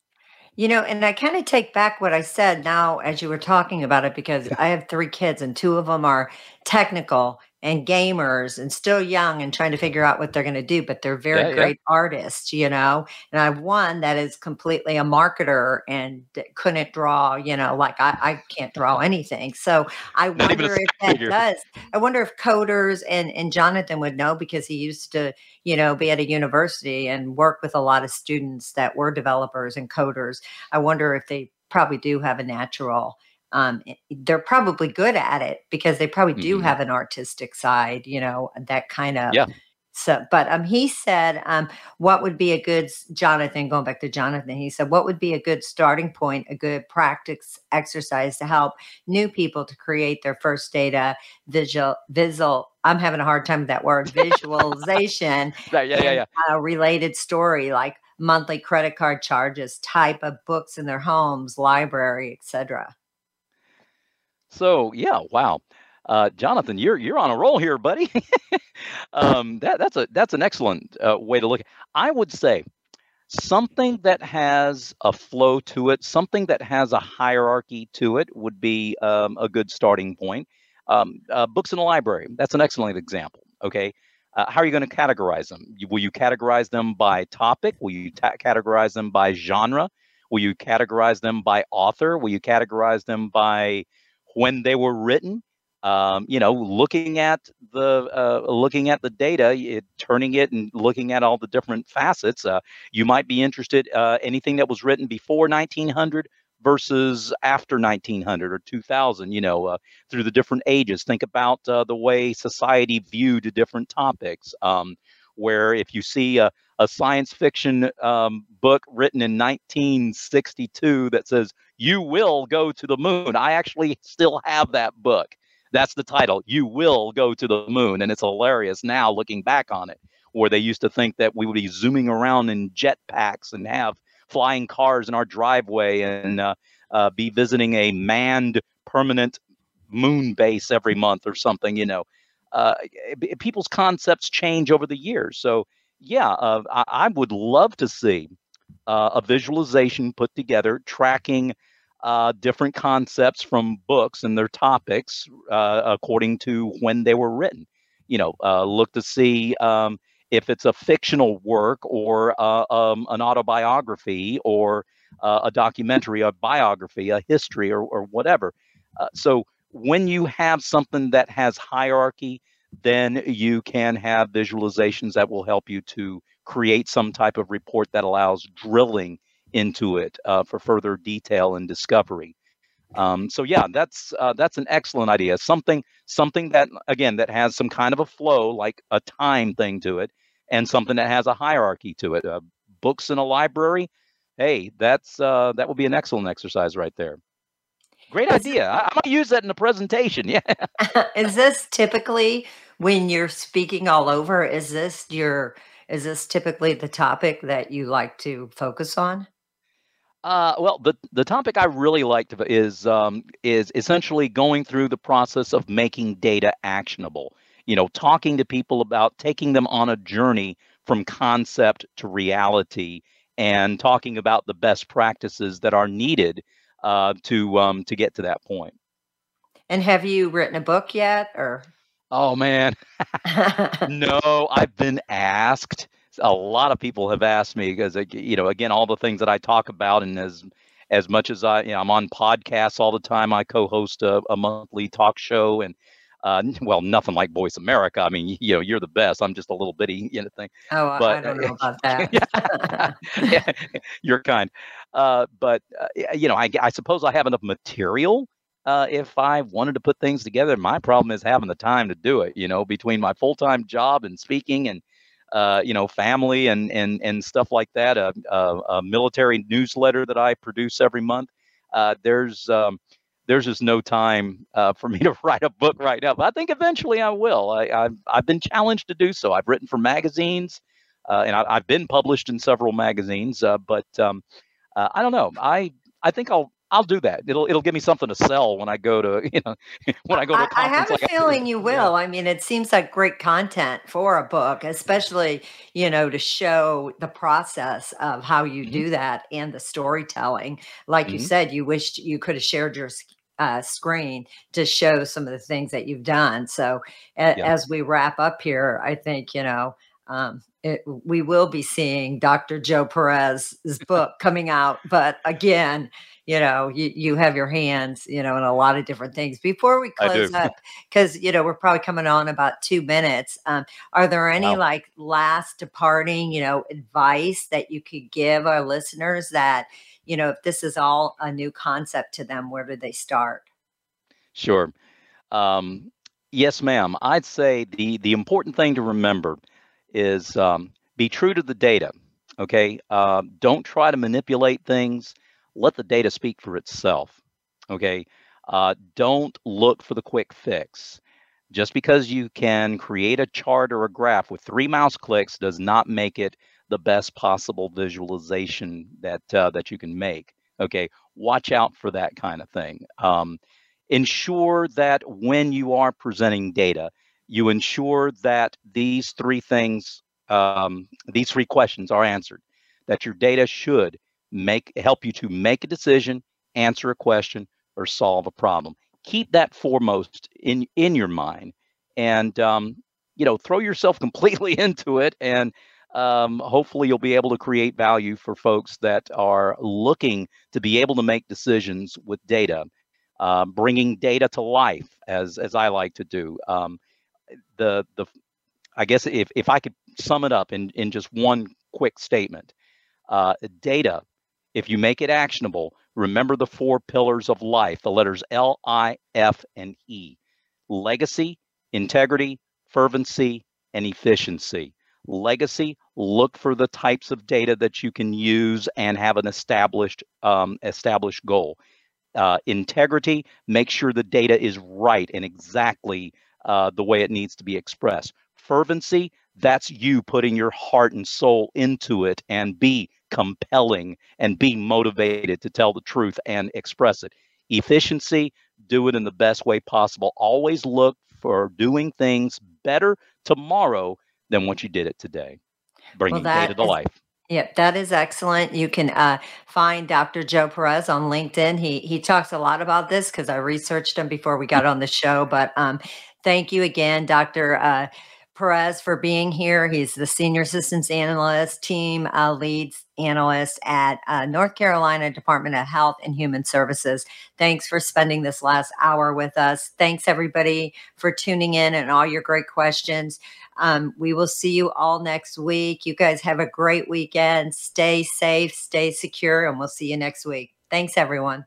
You know, and I kind of take back what I said now as you were talking about it because I have three kids and two of them are technical and gamers and still young and trying to figure out what they're going to do, but they're very yeah great artists, you know. And I have one that is completely a marketer and couldn't draw, you know, like I, I can't draw anything. So I not wonder if that figure does. I wonder if coders and, and Jonathan would know because he used to you know, be at a university and work with a lot of students that were developers and coders. I wonder if they probably do have a natural um they're probably good at it because they probably do hmm have an artistic side, you know, that kind of yeah. so but um he said um what would be a good Jonathan going back to Jonathan he said what would be a good starting point a good practice exercise to help new people to create their first data visual visual I'm having a hard time with that word visualization yeah yeah yeah yeah. a related story like monthly credit card charges, type of books in their homes, library, etc. so yeah wow uh, jonathan you're you're on a roll here buddy um, that that's a that's an excellent uh, way to look at i would say something that has a flow to it, something that has a hierarchy to it would be um, a good starting point. Um, uh, books in the library, that's an excellent example. Okay. Uh, how are you going to categorize them? Will you categorize them by topic? Will you ta- categorize them by genre? Will you categorize them by author? Will you categorize them by when they were written? um, you know, looking at the uh, looking at the data, it, turning it and looking at all the different facets. Uh, you might be interested uh, anything that was written before 1900 versus after 1900 or 2000. You know, uh, through the different ages. Think about uh, the way society viewed different topics. Um, where if you see a, a science fiction um, book written in 1962 that says you will go to the moon, I actually still have that book that's the title. You will go to the moon. And it's hilarious now looking back on it, where they used to think that we would be zooming around in jetpacks and have flying cars in our driveway and uh, uh, be visiting a manned permanent moon base every month or something, you know. Uh, people's concepts change over the years. So, yeah, uh, I, I, would love to see uh, a visualization put together tracking uh, different concepts from books and their topics uh, according to when they were written. You know, uh, look to see um, if it's a fictional work or uh, um, an autobiography or a documentary, a biography, a history, or, or whatever. So when you have something that has hierarchy, then you can have visualizations that will help you to create some type of report that allows drilling into it uh, for further detail and discovery. Um, so yeah, that's uh, that's an excellent idea. Something something that again that has some kind of a flow, like a time thing to it, and something that has a hierarchy to it. Uh, books in a library, hey, that's uh, that would be an excellent exercise right there. Great idea. I, I might use that in a presentation. Yeah. is this typically when you're speaking all over? Is this your is this typically the topic that you like to focus on? Uh, well, the the topic I really liked is um, is essentially going through the process of making data actionable. You know, talking to people about taking them on a journey from concept to reality, and talking about the best practices that are needed uh, to um, to get to that point. And have you written a book yet, or? Oh man, no, I've been asked a lot of people have asked me because you know again all the things that I talk about and as as much as I you know I'm on podcasts all the time I co-host a, a monthly talk show and uh, well nothing like Voice America I mean you know you're the best I'm just a little bitty you know thing oh but, I don't know about that. yeah, you're kind uh, but uh, you know I, I suppose I have enough material uh, if I wanted to put things together. My problem is having the time to do it, you know, between my full time job and speaking and uh, you know, family and and and stuff like that. A, a, a military newsletter that I produce every month. Uh, there's um, there's just no time uh, for me to write a book right now. But I think eventually I will. I, have I've been challenged to do so. I've written for magazines, uh, and I, have been published in several magazines. Uh, but um, uh, I don't know. I I think I'll I'll do that. It'll it'll give me something to sell when I go to you know when I go to I have a like feeling you will. Yeah. I mean, it seems like great content for a book, especially you know to show the process of how you mm-hmm. do that and the storytelling. Like mm-hmm. you said, you wished you could have shared your uh, screen to show some of the things that you've done. So a- yeah. as we wrap up here, I think you know. Um, it, we will be seeing Dr. Joe Perez's book coming out, but again, you know you, you have your hands you know in a lot of different things. Before we close up because you know we're probably coming on about two minutes um, are there any wow. like last departing you know advice that you could give our listeners that you know if this is all a new concept to them where do they start? Sure. Um, yes ma'am. I'd say the the important thing to remember is um, be true to the data okay? Uh, don't try to manipulate things let the data speak for itself. Okay. Uh, don't look for the quick fix. Just because you can create a chart or a graph with three mouse clicks does not make it the best possible visualization that uh, that you can make. Okay, watch out for that kind of thing. Um, ensure that when you are presenting data, you ensure that these three things, um, these three questions are answered. That your data should make help you to make a decision, answer a question, or solve a problem. Keep that foremost in in your mind, and um, you know, throw yourself completely into it, and um, hopefully you'll be able to create value for folks that are looking to be able to make decisions with data uh, bringing data to life, as as I like to do. Um, the the I guess if if I could sum it up in in just one quick statement, uh, data. If you make it actionable, remember the four pillars of life, the letters L, I, F, and E: legacy, integrity, fervency, and efficiency. Legacy, look for the types of data that you can use and have an established um, established goal. Uh, integrity, make sure the data is right and exactly uh, the way it needs to be expressed. Fervency, that's you putting your heart and soul into it and be compelling and be motivated to tell the truth and express it. Efficiency, do it in the best way possible. Always look for doing things better tomorrow than what you did it today, bringing well, data to is, life. Yep, that is excellent. You can uh, find Dr. Joe Perez on LinkedIn. He he talks a lot about this because I researched him before we got on the show. But um, thank you again, Dr. Uh, Perez for being here. He's the senior systems analyst, team uh, leads analyst at uh, North Carolina Department of Health and Human Services. Thanks for spending this last hour with us. Thanks everybody for tuning in and all your great questions. Um, we will see you all next week. You guys have a great weekend. Stay safe, stay secure, and we'll see you next week. Thanks, everyone.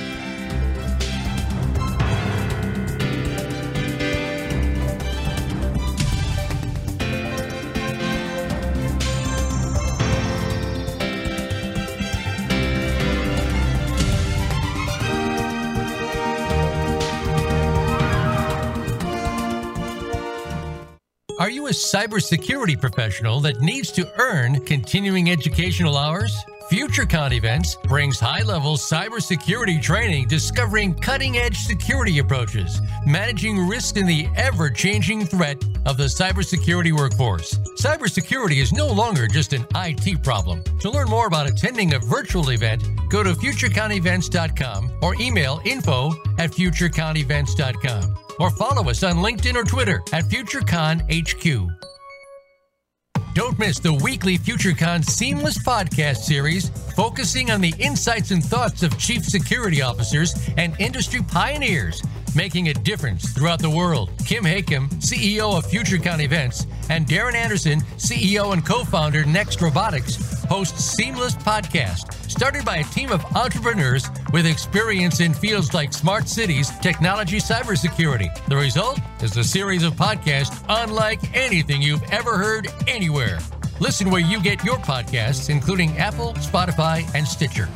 Cybersecurity professional that needs to earn continuing educational hours? FutureCon Events brings high level cybersecurity training discovering cutting edge security approaches, managing risk in the ever changing threat of the cybersecurity workforce. Cybersecurity is no longer just an IT problem. To learn more about attending a virtual event, go to futureconevents.com or email info at futureconevents.com or follow us on LinkedIn or Twitter at FutureCon HQ. Don't miss the weekly FutureCon Seamless podcast series focusing on the insights and thoughts of chief security officers and industry pioneers making a difference throughout the world. Kim Hakim, CEO of FutureCon Events, and Darren Anderson, CEO and co founder Next Robotics, host Seamless Podcast, started by a team of entrepreneurs with experience in fields like smart cities, technology, cybersecurity. The result is a series of podcasts unlike anything you've ever heard anywhere. Listen where you get your podcasts, including Apple, Spotify, and Stitcher.